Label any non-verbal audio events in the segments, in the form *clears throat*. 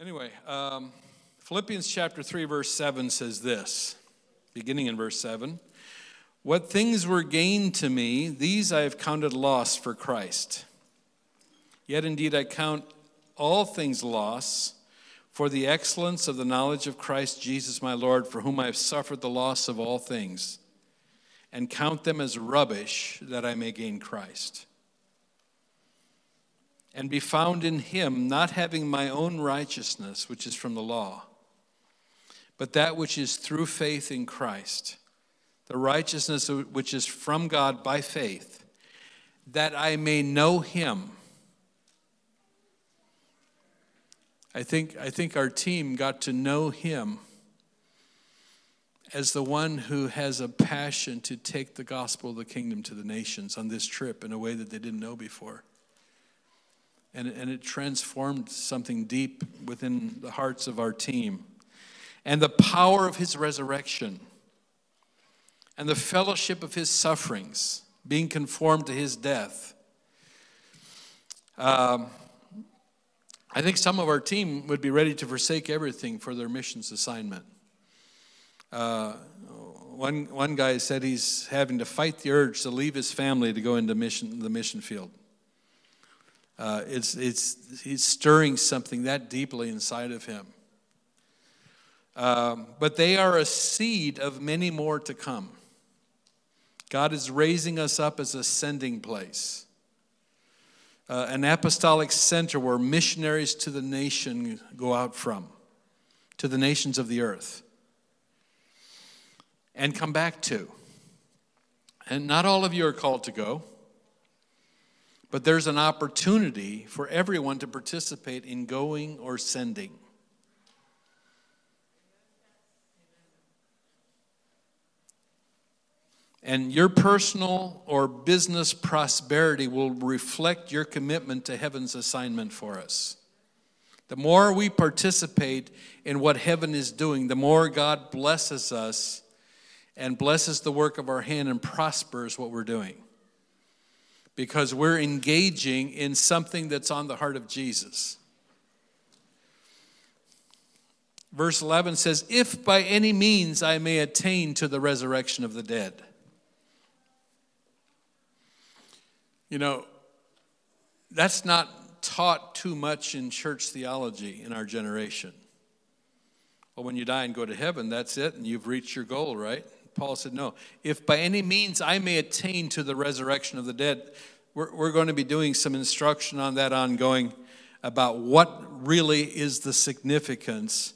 Anyway, um, Philippians chapter 3, verse 7 says this, beginning in verse 7 What things were gained to me, these I have counted loss for Christ. Yet indeed I count all things loss for the excellence of the knowledge of Christ Jesus my Lord, for whom I have suffered the loss of all things, and count them as rubbish that I may gain Christ and be found in him, not having my own righteousness, which is from the law, but that which is through faith in Christ, the righteousness which is from God by faith, that I may know him. I think, I think our team got to know him as the one who has a passion to take the gospel of the kingdom to the nations on this trip in a way that they didn't know before and, and it transformed something deep within the hearts of our team. And the power of his resurrection and the fellowship of his sufferings, being conformed to his death. Um, I think some of our team would be ready to forsake everything for their missions assignment. Uh, one, one guy said he's having to fight the urge to leave his family to go into mission, the mission field. Uh, it's, it's, he's stirring something that deeply inside of him. Um, but they are a seed of many more to come. God is raising us up as a sending place, uh, an apostolic center where missionaries to the nation go out from, to the nations of the earth, and come back to. And not all of you are called to go. But there's an opportunity for everyone to participate in going or sending. And your personal or business prosperity will reflect your commitment to heaven's assignment for us. The more we participate in what heaven is doing, the more God blesses us and blesses the work of our hand and prospers what we're doing because we're engaging in something that's on the heart of Jesus. Verse 11 says, If by any means I may attain to the resurrection of the dead. You know, that's not taught too much in church theology in our generation. Well, when you die and go to heaven, that's it, and you've reached your goal, right? Paul said, No, if by any means I may attain to the resurrection of the dead, we're, we're going to be doing some instruction on that ongoing about what really is the significance.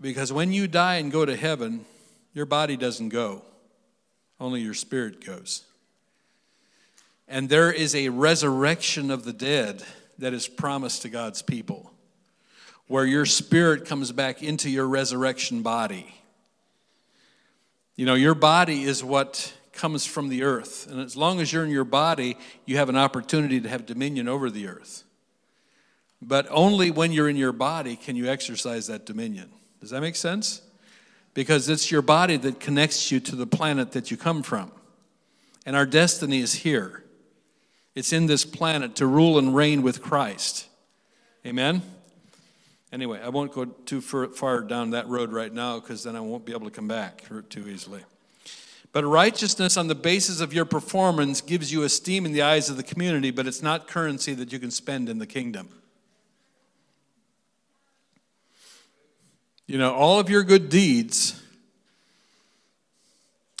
Because when you die and go to heaven, your body doesn't go, only your spirit goes. And there is a resurrection of the dead that is promised to God's people, where your spirit comes back into your resurrection body. You know, your body is what comes from the earth. And as long as you're in your body, you have an opportunity to have dominion over the earth. But only when you're in your body can you exercise that dominion. Does that make sense? Because it's your body that connects you to the planet that you come from. And our destiny is here. It's in this planet to rule and reign with Christ. Amen? Anyway, I won't go too far down that road right now because then I won't be able to come back too easily. But righteousness on the basis of your performance gives you esteem in the eyes of the community, but it's not currency that you can spend in the kingdom. You know, all of your good deeds,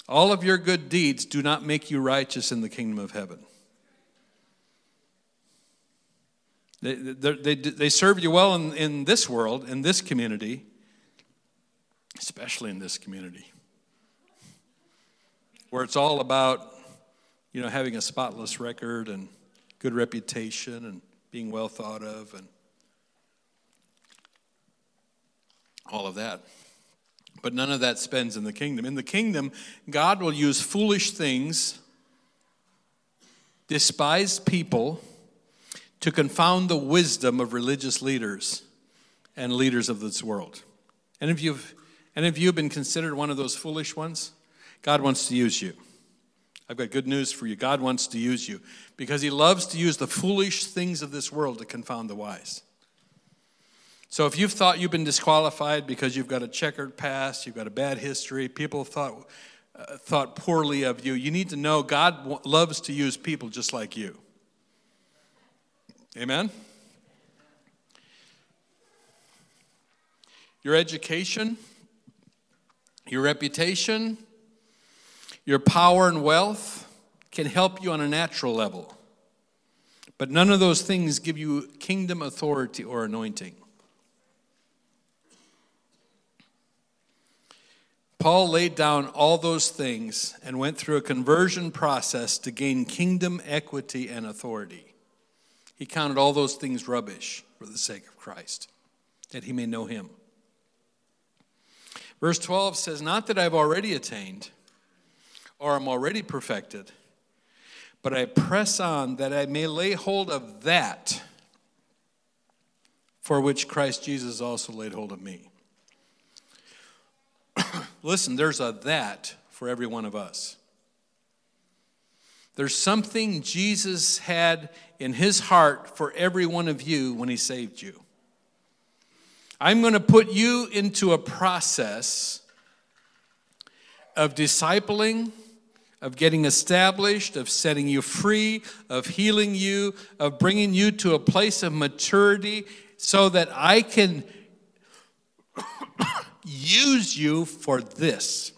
all of your good deeds do not make you righteous in the kingdom of heaven. They, they, they, serve you well in, in this world, in this community, especially in this community, where it's all about, you know, having a spotless record and good reputation and being well thought of and all of that. But none of that spends in the kingdom. In the kingdom, God will use foolish things, despised people, to confound the wisdom of religious leaders and leaders of this world. And if you've and if you've been considered one of those foolish ones, God wants to use you. I've got good news for you. God wants to use you because He loves to use the foolish things of this world to confound the wise. So if you've thought you've been disqualified because you've got a checkered past, you've got a bad history, people thought, uh, thought poorly of you, you need to know God loves to use people just like you. Amen? Your education, your reputation, your power and wealth can help you on a natural level. But none of those things give you kingdom authority or anointing. Paul laid down all those things and went through a conversion process to gain kingdom equity and authority. He counted all those things rubbish for the sake of Christ, that he may know him. Verse 12 says, Not that I've already attained or am already perfected, but I press on that I may lay hold of that for which Christ Jesus also laid hold of me. *clears throat* Listen, there's a that for every one of us. There's something Jesus had in his heart for every one of you when he saved you. I'm going to put you into a process of discipling, of getting established, of setting you free, of healing you, of bringing you to a place of maturity so that I can *coughs* use you for this.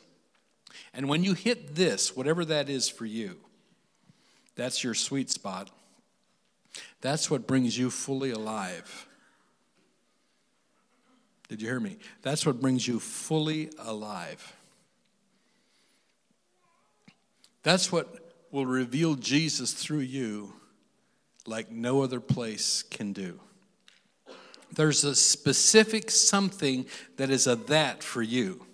And when you hit this, whatever that is for you, that's your sweet spot. That's what brings you fully alive. Did you hear me? That's what brings you fully alive. That's what will reveal Jesus through you like no other place can do. There's a specific something that is a that for you.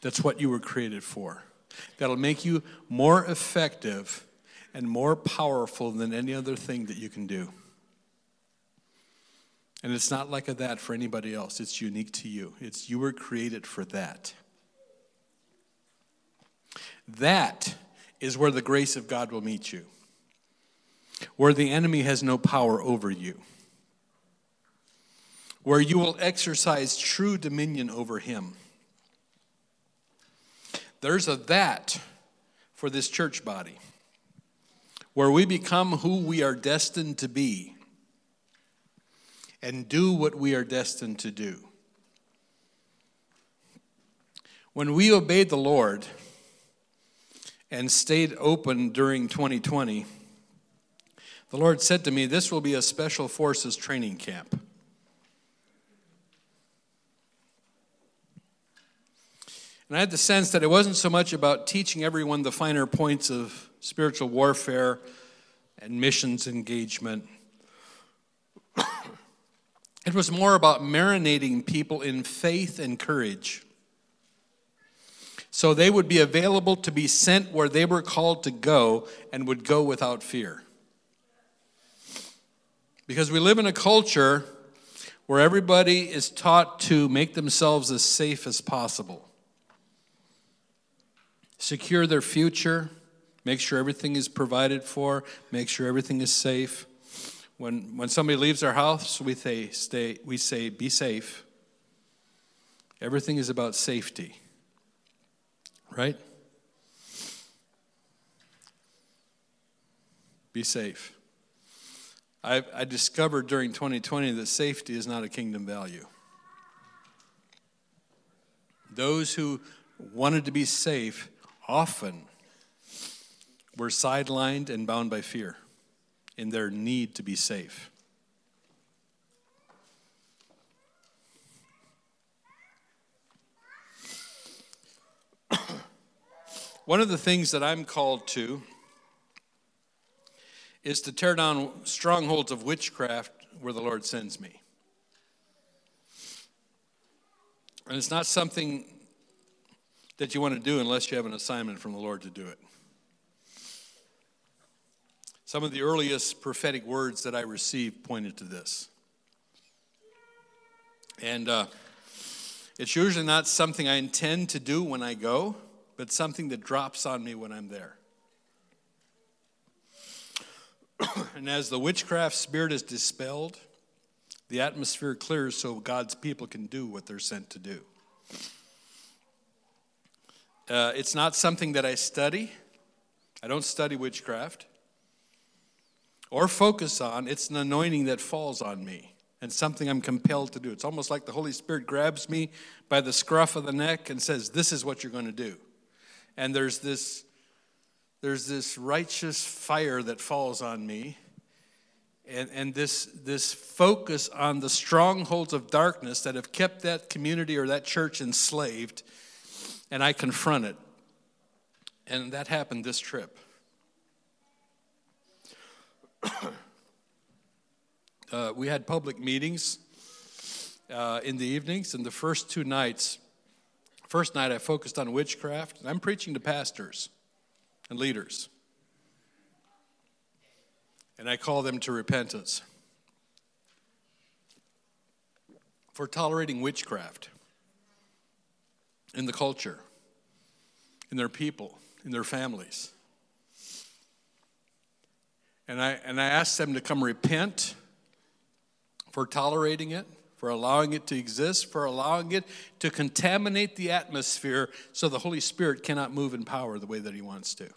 That's what you were created for. That'll make you more effective and more powerful than any other thing that you can do. And it's not like a that for anybody else. It's unique to you. It's you were created for that. That is where the grace of God will meet you where the enemy has no power over you, where you will exercise true dominion over him. There's a that for this church body, where we become who we are destined to be and do what we are destined to do. When we obeyed the Lord and stayed open during 2020, the Lord said to me, This will be a special forces training camp. And I had the sense that it wasn't so much about teaching everyone the finer points of spiritual warfare and missions engagement. *coughs* it was more about marinating people in faith and courage. So they would be available to be sent where they were called to go and would go without fear. Because we live in a culture where everybody is taught to make themselves as safe as possible, secure their future, make sure everything is provided for, make sure everything is safe. When, when somebody leaves our house, we say, stay, we say, be safe. Everything is about safety, right? Be safe. I, I discovered during 2020 that safety is not a kingdom value. Those who wanted to be safe often were sidelined and bound by fear in their need to be safe. *clears throat* One of the things that I'm called to is to tear down strongholds of witchcraft where the Lord sends me. And it's not something that you want to do unless you have an assignment from the Lord to do it. Some of the earliest prophetic words that I received pointed to this. And uh, it's usually not something I intend to do when I go, but something that drops on me when I'm there. *clears throat* and as the witchcraft spirit is dispelled, the atmosphere clears so God's people can do what they're sent to do. Uh, it's not something that I study. I don't study witchcraft or focus on. It's an anointing that falls on me and something I'm compelled to do. It's almost like the Holy Spirit grabs me by the scruff of the neck and says, This is what you're going to do. And there's this, there's this righteous fire that falls on me. And, and this, this focus on the strongholds of darkness that have kept that community or that church enslaved, and I confront it. And that happened this trip. *clears throat* uh, we had public meetings uh, in the evenings, and the first two nights, first night I focused on witchcraft, and I'm preaching to pastors and leaders. And I call them to repentance for tolerating witchcraft in the culture, in their people, in their families. And I, and I asked them to come repent for tolerating it, for allowing it to exist, for allowing it to contaminate the atmosphere so the Holy Spirit cannot move in power the way that He wants to.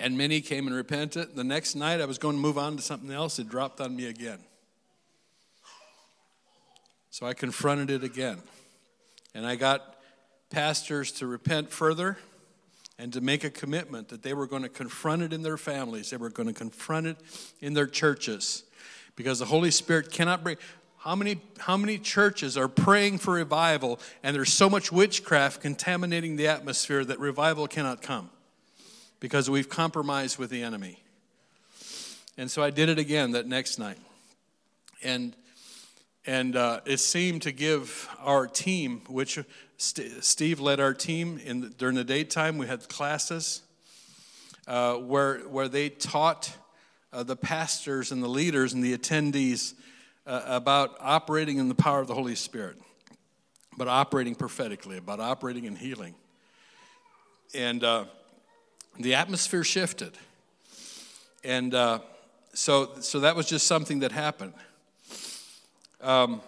And many came and repented. The next night, I was going to move on to something else. It dropped on me again. So I confronted it again. And I got pastors to repent further and to make a commitment that they were going to confront it in their families, they were going to confront it in their churches. Because the Holy Spirit cannot bring. How many, how many churches are praying for revival and there's so much witchcraft contaminating the atmosphere that revival cannot come? Because we've compromised with the enemy. And so I did it again that next night. And and uh, it seemed to give our team, which St- Steve led our team in the, during the daytime. We had classes uh, where, where they taught uh, the pastors and the leaders and the attendees uh, about operating in the power of the Holy Spirit, but operating prophetically, about operating in healing. And uh, the atmosphere shifted. And uh, so, so that was just something that happened. Um,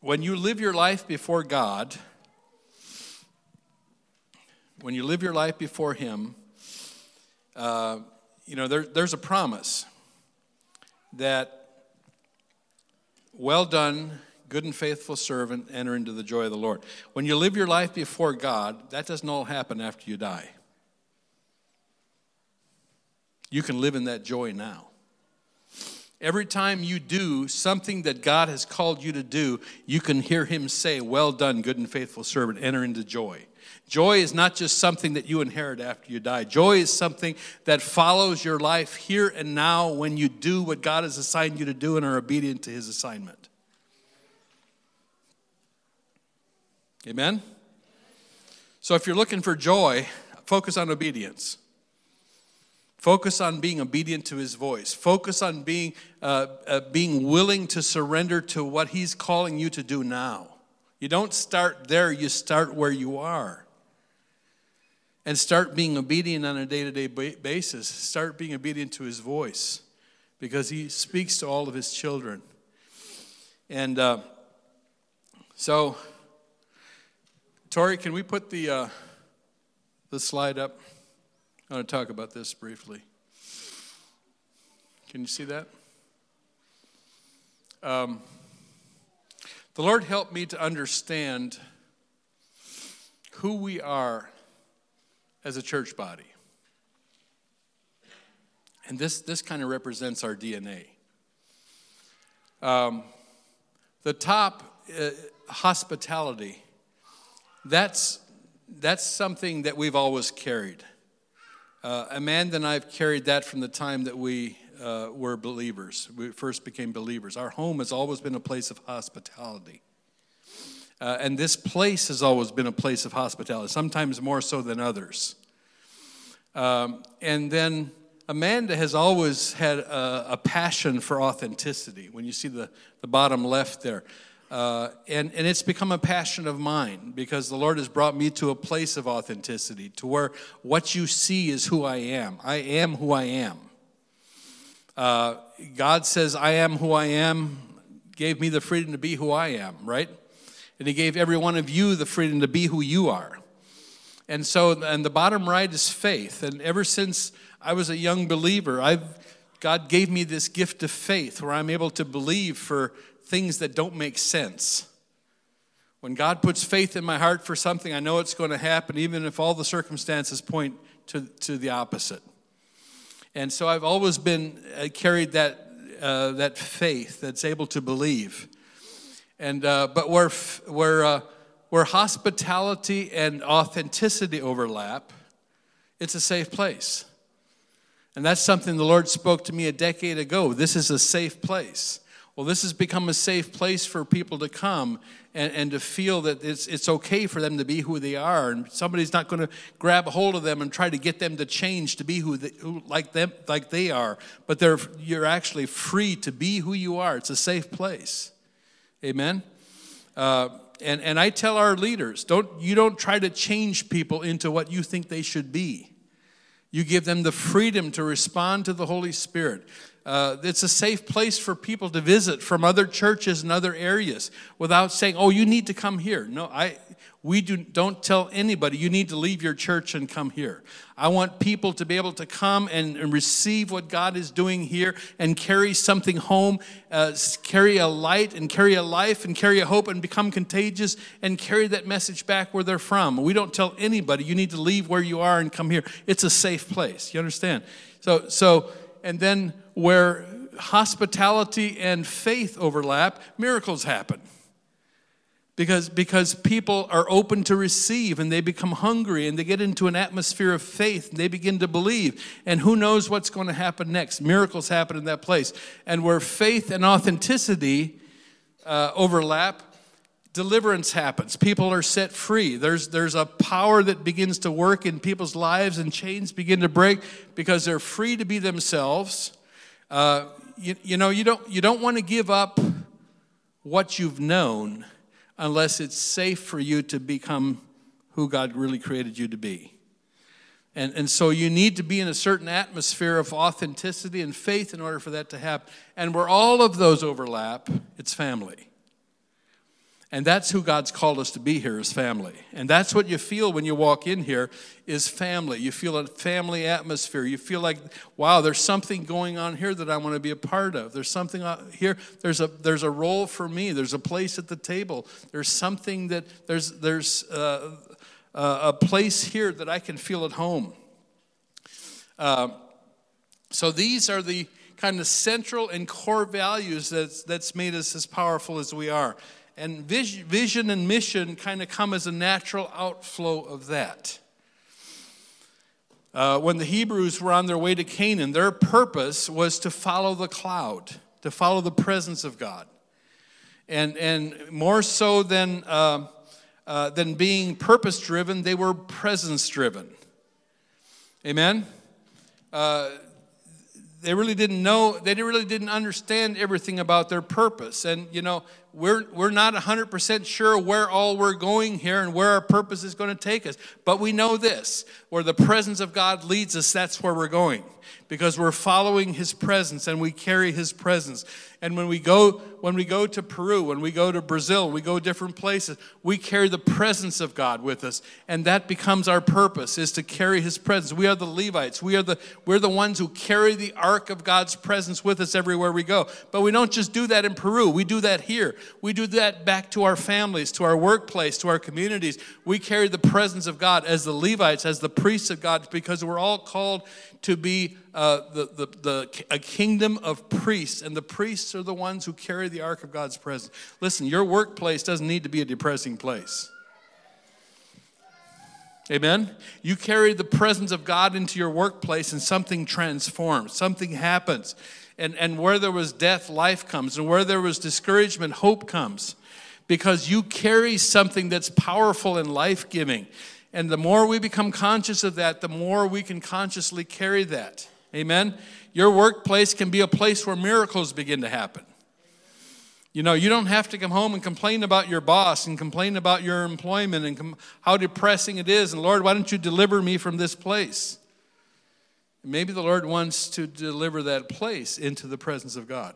when you live your life before God, when you live your life before Him, uh, you know, there, there's a promise that, well done, good and faithful servant, enter into the joy of the Lord. When you live your life before God, that doesn't all happen after you die. You can live in that joy now. Every time you do something that God has called you to do, you can hear Him say, Well done, good and faithful servant, enter into joy. Joy is not just something that you inherit after you die. Joy is something that follows your life here and now when you do what God has assigned you to do and are obedient to His assignment. Amen? So if you're looking for joy, focus on obedience. Focus on being obedient to his voice. Focus on being, uh, uh, being willing to surrender to what he's calling you to do now. You don't start there, you start where you are. And start being obedient on a day to day basis. Start being obedient to his voice because he speaks to all of his children. And uh, so, Tori, can we put the, uh, the slide up? I want to talk about this briefly. Can you see that? Um, the Lord helped me to understand who we are as a church body. And this, this kind of represents our DNA. Um, the top, uh, hospitality, that's, that's something that we've always carried. Uh, Amanda and I have carried that from the time that we uh, were believers. We first became believers. Our home has always been a place of hospitality. Uh, and this place has always been a place of hospitality, sometimes more so than others. Um, and then Amanda has always had a, a, passion for authenticity. When you see the, the bottom left there, uh, and, and it's become a passion of mine because the Lord has brought me to a place of authenticity, to where what you see is who I am. I am who I am. Uh, God says, I am who I am, gave me the freedom to be who I am, right? And He gave every one of you the freedom to be who you are. And so, and the bottom right is faith. And ever since I was a young believer, I've, God gave me this gift of faith where I'm able to believe for things that don't make sense. When God puts faith in my heart for something, I know it's going to happen, even if all the circumstances point to, to the opposite. And so I've always been uh, carried that, uh, that faith that's able to believe. And, uh, but where, where, uh, where hospitality and authenticity overlap, it's a safe place. And that's something the Lord spoke to me a decade ago. This is a safe place. Well, this has become a safe place for people to come and, and to feel that it's, it's okay for them to be who they are. And somebody's not going to grab hold of them and try to get them to change to be who, they, who like them like they are. But they're, you're actually free to be who you are. It's a safe place. Amen. Uh, and, and I tell our leaders, don't you don't try to change people into what you think they should be. You give them the freedom to respond to the Holy Spirit. Uh, it's a safe place for people to visit from other churches and other areas without saying, "Oh, you need to come here." No, I. We do, don't tell anybody you need to leave your church and come here. I want people to be able to come and, and receive what God is doing here and carry something home, uh, carry a light and carry a life and carry a hope and become contagious and carry that message back where they're from. We don't tell anybody you need to leave where you are and come here. It's a safe place. You understand? So, so and then where hospitality and faith overlap, miracles happen. Because, because people are open to receive and they become hungry and they get into an atmosphere of faith and they begin to believe. And who knows what's going to happen next? Miracles happen in that place. And where faith and authenticity uh, overlap, deliverance happens. People are set free. There's, there's a power that begins to work in people's lives, and chains begin to break because they're free to be themselves. Uh, you, you know, you don't, you don't want to give up what you've known unless it's safe for you to become who God really created you to be. And, and so you need to be in a certain atmosphere of authenticity and faith in order for that to happen. And where all of those overlap, it's family. And that's who God's called us to be here is family. And that's what you feel when you walk in here is family. You feel a family atmosphere. You feel like, wow, there's something going on here that I want to be a part of. There's something here. There's a there's a role for me. There's a place at the table. There's something that there's there's uh, uh, a place here that I can feel at home. Uh, so these are the kind of central and core values that's that's made us as powerful as we are and vision and mission kind of come as a natural outflow of that. Uh, when the Hebrews were on their way to Canaan, their purpose was to follow the cloud, to follow the presence of God. And, and more so than, uh, uh, than being purpose driven, they were presence driven. Amen? Uh, they really didn't know, they really didn't understand everything about their purpose. And, you know, we're, we're not 100% sure where all we're going here and where our purpose is going to take us. But we know this where the presence of God leads us, that's where we're going because we're following his presence and we carry his presence. And when we go when we go to Peru, when we go to Brazil, we go different places, we carry the presence of God with us. And that becomes our purpose is to carry his presence. We are the Levites. We are the we're the ones who carry the ark of God's presence with us everywhere we go. But we don't just do that in Peru. We do that here. We do that back to our families, to our workplace, to our communities. We carry the presence of God as the Levites, as the priests of God because we're all called to be uh, the, the, the, a kingdom of priests, and the priests are the ones who carry the ark of God's presence. Listen, your workplace doesn't need to be a depressing place. Amen? You carry the presence of God into your workplace, and something transforms, something happens. And, and where there was death, life comes. And where there was discouragement, hope comes. Because you carry something that's powerful and life giving. And the more we become conscious of that, the more we can consciously carry that. Amen? Your workplace can be a place where miracles begin to happen. You know, you don't have to come home and complain about your boss and complain about your employment and com- how depressing it is. And Lord, why don't you deliver me from this place? Maybe the Lord wants to deliver that place into the presence of God.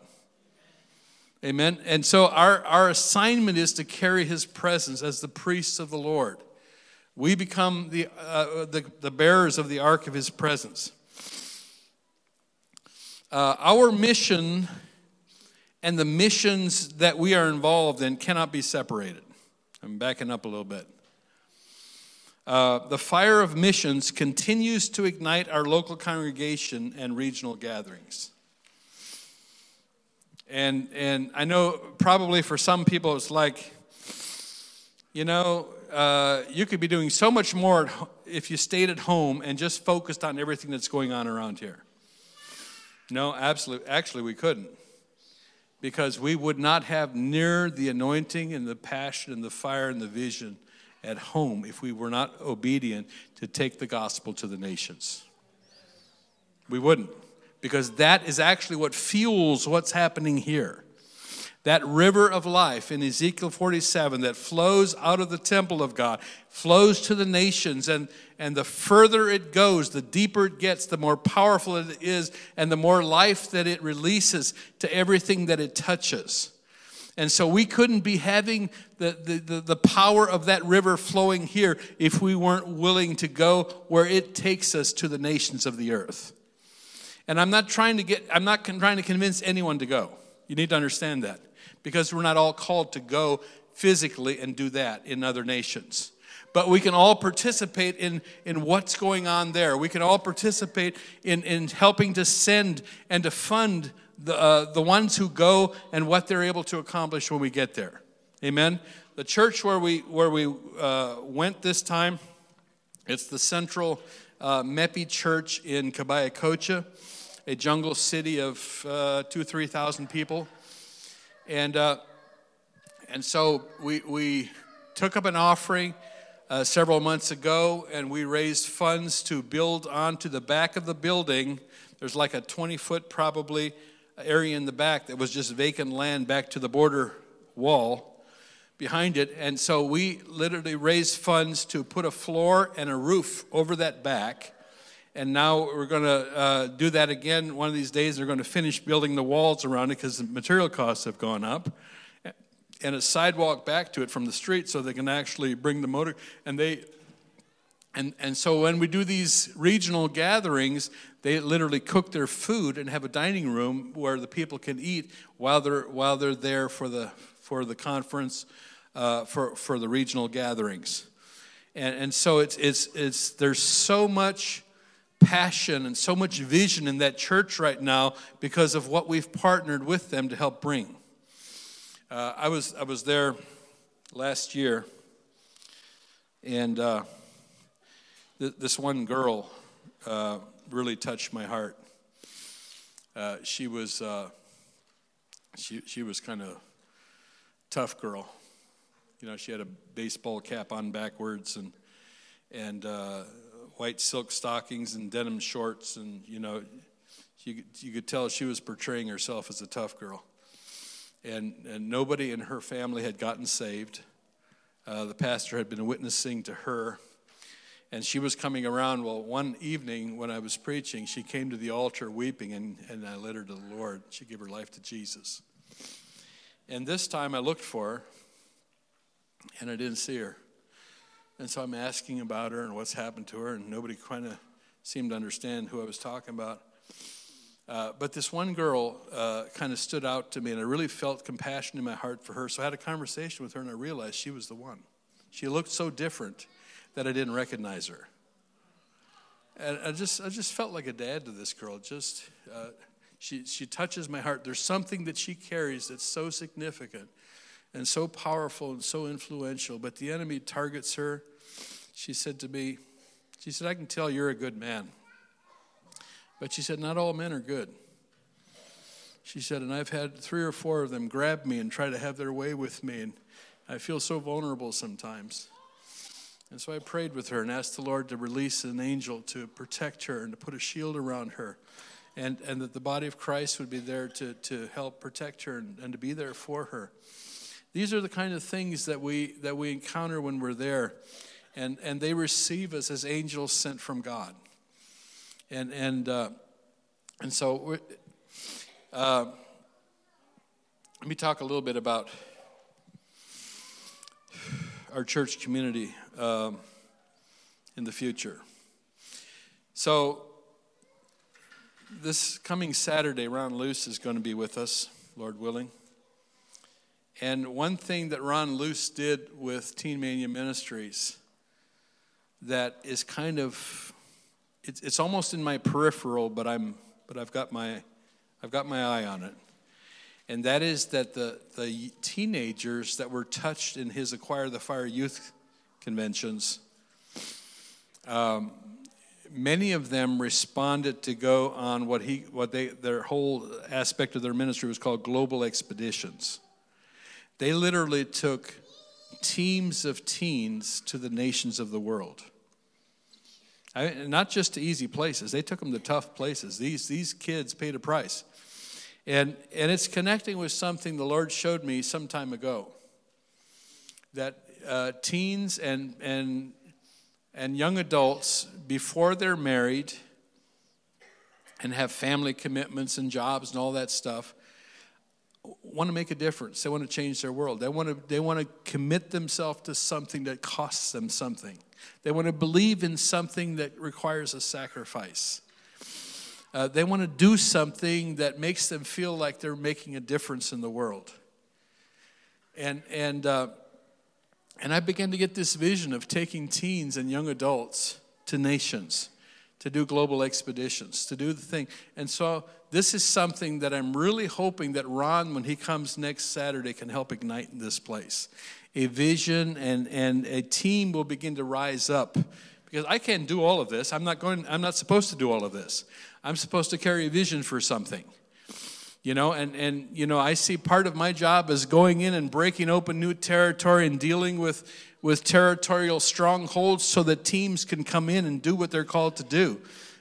Amen. And so our, our assignment is to carry his presence as the priests of the Lord. We become the, uh, the, the, bearers of the ark of his presence. Uh, our mission and the missions that we are involved in cannot be separated. I'm backing up a little bit. Uh, the fire of missions continues to ignite our local congregation and regional gatherings. And, and I know probably for some people it's like, you know, uh, you could be doing so much more if you stayed at home and just focused on everything that's going on around here. No, absolutely. Actually, we couldn't. Because we would not have near the anointing and the passion and the fire and the vision at home if we were not obedient to take the gospel to the nations. We wouldn't, because that is actually what fuels what's happening here. That river of life in Ezekiel 47 that flows out of the temple of God, flows to the nations, and, and the further it goes, the deeper it gets, the more powerful it is, and the more life that it releases to everything that it touches. And so we couldn't be having the, the, the, the, power of that river flowing here if we weren't willing to go where it takes us to the nations of the earth. And I'm not trying to get, I'm not trying to convince anyone to go. You need to understand that. Because we're not all called to go physically and do that in other nations. But we can all participate in, in what's going on there. We can all participate in, in helping to send and to fund the, uh, the ones who go and what they're able to accomplish when we get there. Amen. The church where we where we uh, went this time, it's the Central uh, Mepi Church in Caballococha, a jungle city of uh, two three thousand people, and uh, and so we we took up an offering. Uh, several months ago, and we raised funds to build onto the back of the building. There's like a 20 foot, probably, area in the back that was just vacant land back to the border wall behind it. And so we literally raised funds to put a floor and a roof over that back. And now we're going to uh, do that again one of these days. They're going to finish building the walls around it because the material costs have gone up. And a sidewalk back to it from the street so they can actually bring the motor. And they and, and so when we do these regional gatherings, they literally cook their food and have a dining room where the people can eat while they're, while they're there for the, for the conference, uh, for, for the regional gatherings. And, and so it's, it's, it's, there's so much passion and so much vision in that church right now because of what we've partnered with them to help bring. Uh, I, was, I was there last year, and uh, this one girl uh, really touched my heart. Uh, she was uh, she she was kind of tough girl. You know, she had a baseball cap on backwards and and uh, white silk stockings and denim shorts, and you know, you you could tell she was portraying herself as a tough girl. And and nobody in her family had gotten saved. Uh, the pastor had been witnessing to her and she was coming around. Well, one evening when I was preaching, she came to the altar weeping, and, and I led her to the Lord. She gave her life to Jesus. And this time I looked for her, and I didn't see her. And so I'm asking about her and what's happened to her, and nobody kind of seemed to understand who I was talking about. Uh, but this one girl uh, kind of stood out to me, and I really felt compassion in my heart for her. So I had a conversation with her, and I realized she was the one. She looked so different that I didn't recognize her. And I just, I just felt like a dad to this girl. Just, uh, she, she touches my heart. There's something that she carries that's so significant and so powerful and so influential, but the enemy targets her. She said to me, she said, I can tell you're a good man. But she said, not all men are good. She said, and I've had three or four of them grab me and try to have their way with me, and I feel so vulnerable sometimes. And so I prayed with her and asked the Lord to release an angel to protect her and to put a shield around her. And, and that the body of Christ would be there to, to help protect her and, and to be there for her. These are the kind of things that we, that we encounter when we're there. And, and they receive us as angels sent from God. and and uh, and so uh, let me talk a little bit about our church community um, in the future. So, this coming Saturday, Ron Luce is going to be with us, Lord willing. And one thing that Ron Luce did with Teen Mania Ministries that is kind of it's, it's almost in my peripheral, but I'm but I've got my I've got my eye on it. And that is that the, the teenagers that were touched in his Acquire the Fire youth conventions, um, many of them responded to go on what he what they their whole aspect of their ministry was called global expeditions. They literally took teams of teens to the nations of the world. I, not just to easy places. They took them to tough places. These, these kids paid a price. And, and it's connecting with something the Lord showed me some time ago that uh, teens and, and, and young adults, before they're married and have family commitments and jobs and all that stuff, want to make a difference. They want to change their world. They want to, they want to commit themselves to something that costs them something. They want to believe in something that requires a sacrifice. Uh, they want to do something that makes them feel like they're making a difference in the world. And, and, uh, and I began to get this vision of taking teens and young adults to nations to do global expeditions, to do the thing. And so this is something that I'm really hoping that Ron, when he comes next Saturday, can help ignite in this place. A vision and, and a team will begin to rise up. Because I can't do all of this. I'm not going, I'm not supposed to do all of this. I'm supposed to carry a vision for something. You know, and, and you know, I see part of my job as going in and breaking open new territory and dealing with with territorial strongholds so that teams can come in and do what they're called to do.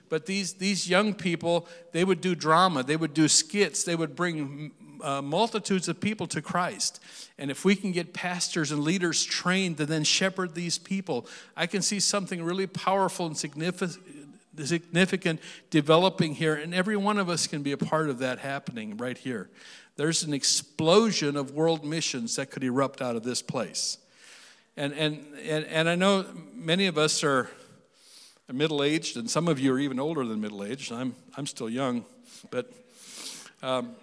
But these, these young people, they would do drama, they would do skits, they would bring uh, multitudes of people to Christ. And if we can get pastors and leaders trained to then shepherd these people, I can see something really powerful and significant significant developing here, and every one of us can be a part of that happening right here. There's an explosion of world missions that could erupt out of this place. And, and, and, and I know many of us are middle aged, and some of you are even older than middle aged. I'm, I'm still young, but um,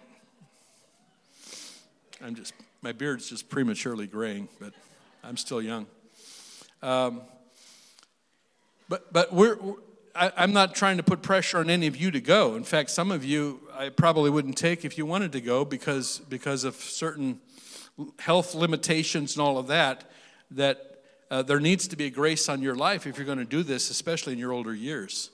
I'm just, my beard's just prematurely graying, but I'm still young. Um, but but we're, I, I'm not trying to put pressure on any of you to go. In fact, some of you I probably wouldn't take if you wanted to go because, because of certain health limitations and all of that that uh, there needs to be a grace on your life if you're going to do this, especially in your older years.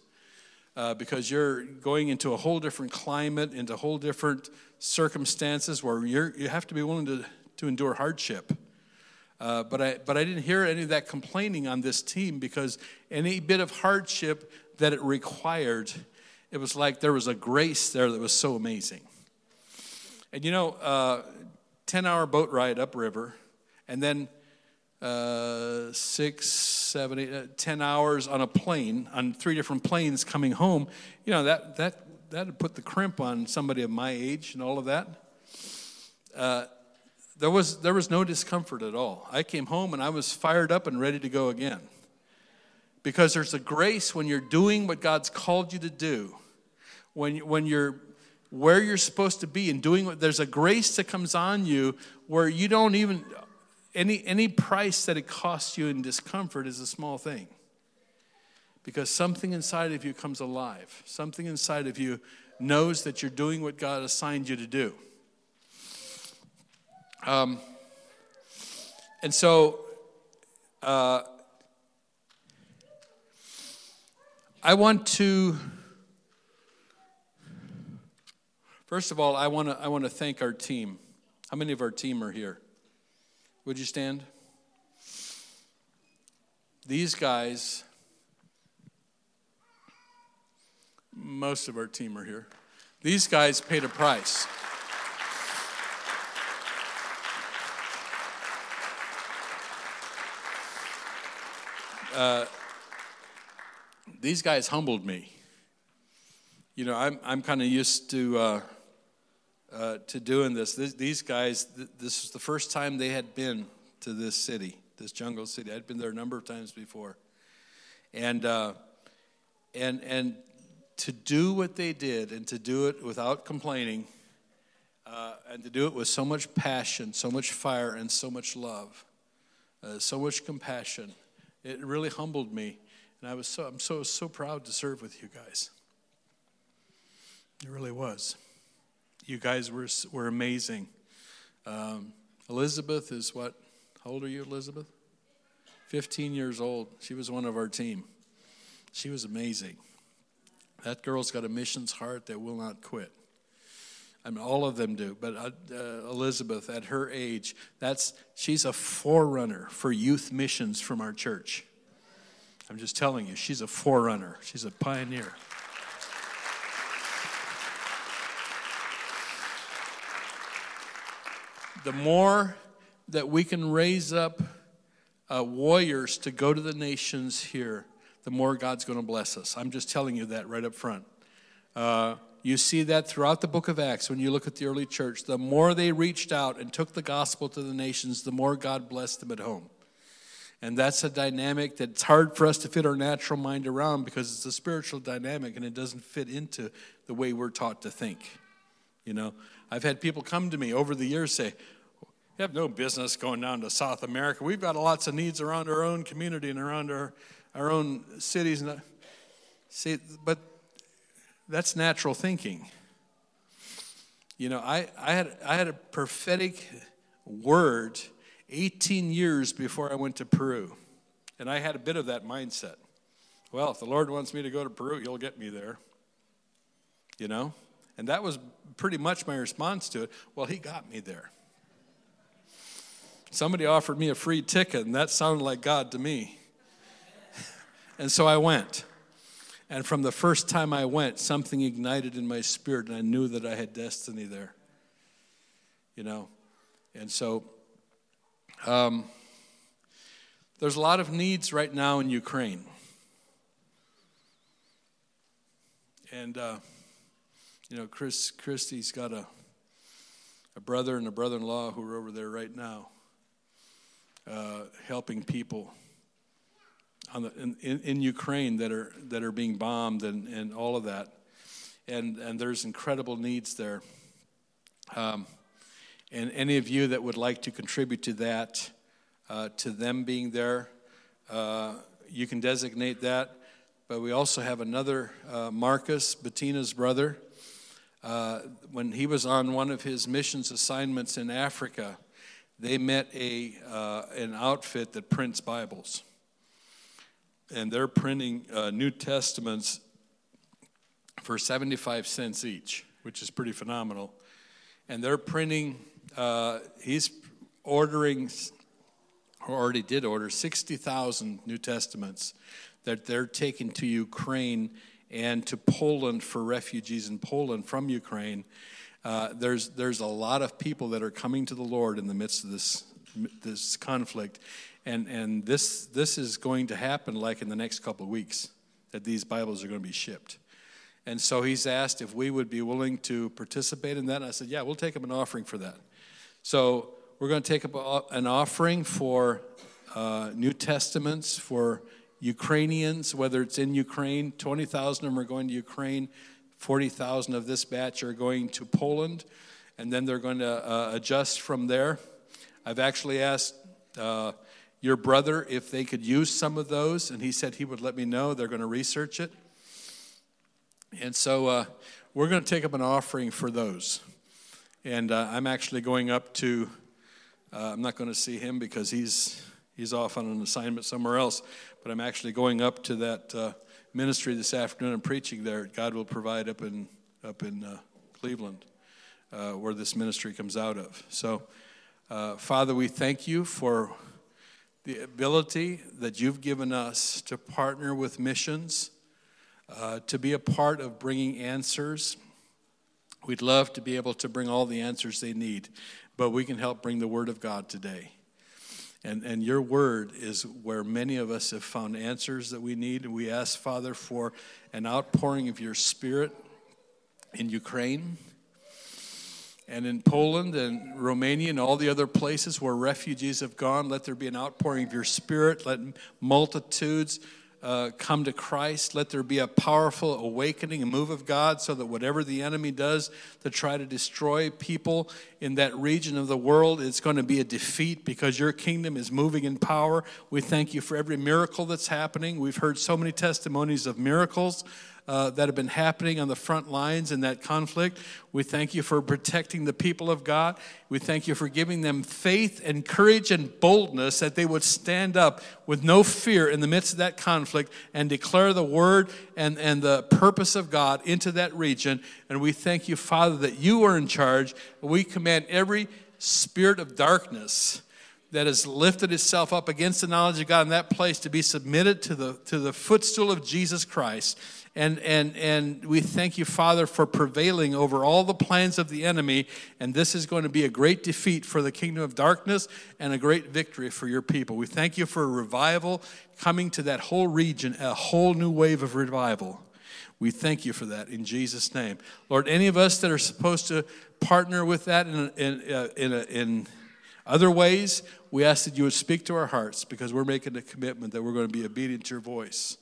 Uh, because you're going into a whole different climate, into whole different circumstances where you're, you have to be willing to, to endure hardship. Uh, but, I, but I didn't hear any of that complaining on this team because any bit of hardship that it required, it was like there was a grace there that was so amazing. And you know, uh, 10 hour boat ride upriver, and then uh, six, seven, eight, uh, ten hours on a plane, on three different planes coming home, you know, that, that, that put the crimp on somebody of my age and all of that. Uh, there, was, there was no discomfort at all. I came home and I was fired up and ready to go again. Because there's a grace when you're doing what God's called you to do, when, when you're where you're supposed to be and doing what there's a grace that comes on you where you don't even any, any price that it costs you in discomfort is a small thing. Because something inside of you comes alive. Something inside of you knows that you're doing what God assigned you to do. Um, and so, uh, I want to, first of all, I want to I want to thank our team. How many of our team are here? Would you stand? These guys, most of our team are here. These guys paid a price. Uh, these guys humbled me. you know, I'm, I'm kind of used to, uh, uh, to doing this. this. These guys, th- this is the first time they had been to this city, this jungle city. I'd been there a number of times before. And, uh, and, and to do what they did and to do it without complaining uh, and to do it with so much passion, so much fire, and so much love, uh, so much compassion, it really humbled me. And I was so, I'm so, so proud to serve with you guys. It really was. You guys were, were amazing. Um, Elizabeth is what? How old are you, Elizabeth? 15 years old. She was one of our team. She was amazing. That girl's got a missions heart that will not quit. I mean, all of them do, but uh, uh, Elizabeth, at her age, that's she's a forerunner for youth missions from our church. I'm just telling you, she's a forerunner. She's a pioneer. the more that we can raise up uh, warriors to go to the nations here, the more God's going to bless us. I'm just telling you that right up front. Uh, you see that throughout the book of Acts when you look at the early church. The more they reached out and took the gospel to the nations, the more God blessed them at home. And that's a dynamic that's hard for us to fit our natural mind around because it's a spiritual dynamic and it doesn't fit into the way we're taught to think. You know, I've had people come to me over the years say, "You have no business going down to South America. We've got lots of needs around our own community and around our, our own cities." And see, but that's natural thinking. You know, I, I, had, I had a prophetic word 18 years before I went to Peru, and I had a bit of that mindset. Well, if the Lord wants me to go to Peru, He'll get me there. You know? And that was pretty much my response to it. Well, He got me there. Somebody offered me a free ticket, and that sounded like God to me. *laughs* and so I went. And from the first time I went, something ignited in my spirit, and I knew that I had destiny there. You know? And so um, there's a lot of needs right now in Ukraine. And, uh, you know, Chris Christie's got a, a brother and a brother in law who are over there right now uh, helping people on the, in, in, in, Ukraine that are, that are being bombed and, and all of that. And, and there's incredible needs there. Um, and any of you that would like to contribute to that, uh, to them being there, uh, you can designate that. But we also have another, uh, Marcus, Bettina's brother. Uh, when he was on one of his missions assignments in Africa, they met a, uh, an outfit that prints Bibles and they're printing uh, New Testaments for 75 cents each, which is pretty phenomenal. And they're printing, uh, he's ordering, or already did order, 60,000 New Testaments that they're taking to Ukraine and to Poland for refugees in Poland from Ukraine. Uh, there's, there's a lot of people that are coming to the Lord in the midst of this, this conflict. And, and this, this is going to happen like in the next couple of weeks, that these Bibles are going to be shipped. And so he's asked if we would be willing to participate in that. And I said, yeah, we'll take up an offering for that. So we're going to take up an offering for uh, New Testaments for Ukrainians, whether it's in Ukraine. 20,000 of them are going to Ukraine. 40,000 of this batch are going to Poland. And then they're going to uh, adjust from there. I've actually asked uh, your brother if they could use some of those, and he said he would let me know. They're going to research it. And so uh, we're going to take up an offering for those. And uh, I'm actually going up to, uh, I'm not going to see him because he's, he's off on an assignment somewhere else, but I'm actually going up to that uh, ministry this afternoon and preaching there. God will provide up in, up in uh, Cleveland, uh, where this ministry comes out of. So, Father, we thank you for the ability that you've given us to partner with missions, uh, to be a part of bringing answers. We'd love to be able to bring all the answers they need, but we can help bring the Word of God today. And, and your word is where many of us have found answers that we need. We ask, Father, for an outpouring of your Spirit in Ukraine and in Poland and Romania and all the other places where refugees have gone. Let there be an outpouring of your spirit. Let multitudes uh, come to Christ. Let there be a powerful awakening, a move of God, so that whatever the enemy does to try to destroy people in that region of the world, it's going to be a defeat because your kingdom is moving in power. We thank you for every miracle that's happening. We've heard so many testimonies of miracles uh, that have been happening on the front lines in that conflict. We thank you for protecting the people of God. We thank you for giving them faith and courage and boldness that they would stand up with no fear in the midst of that conflict and declare the word and, and the purpose of God into that region. And we thank you, Father, that you are in charge. We command every spirit of darkness that has lifted itself up against the knowledge of God in that place to be submitted to the, to the footstool of Jesus Christ. And, and, and we thank you, Father, for prevailing over all the plans of the enemy. And this is going to be a great defeat for the kingdom of darkness and a great victory for your people. We thank you for a revival coming to that whole region, a whole new wave of revival. We thank you for that in Jesus' name. Lord, any of us that are supposed to partner with that in, in, uh, in, a, in other ways, we ask that you would speak to our hearts because we're making a commitment that we're going to be obedient to your voice.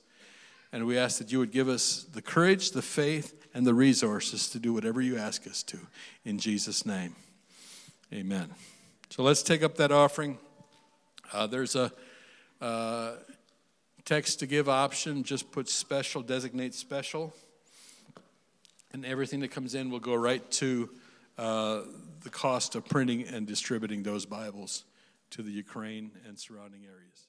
And we ask that you would give us the courage, the faith, and the resources to do whatever you ask us to. In Jesus' name, amen. So let's take up that offering. Uh, there's a uh, text to give option. Just put special, designate special. And everything that comes in will go right to uh, the cost of printing and distributing those Bibles to the Ukraine and surrounding areas.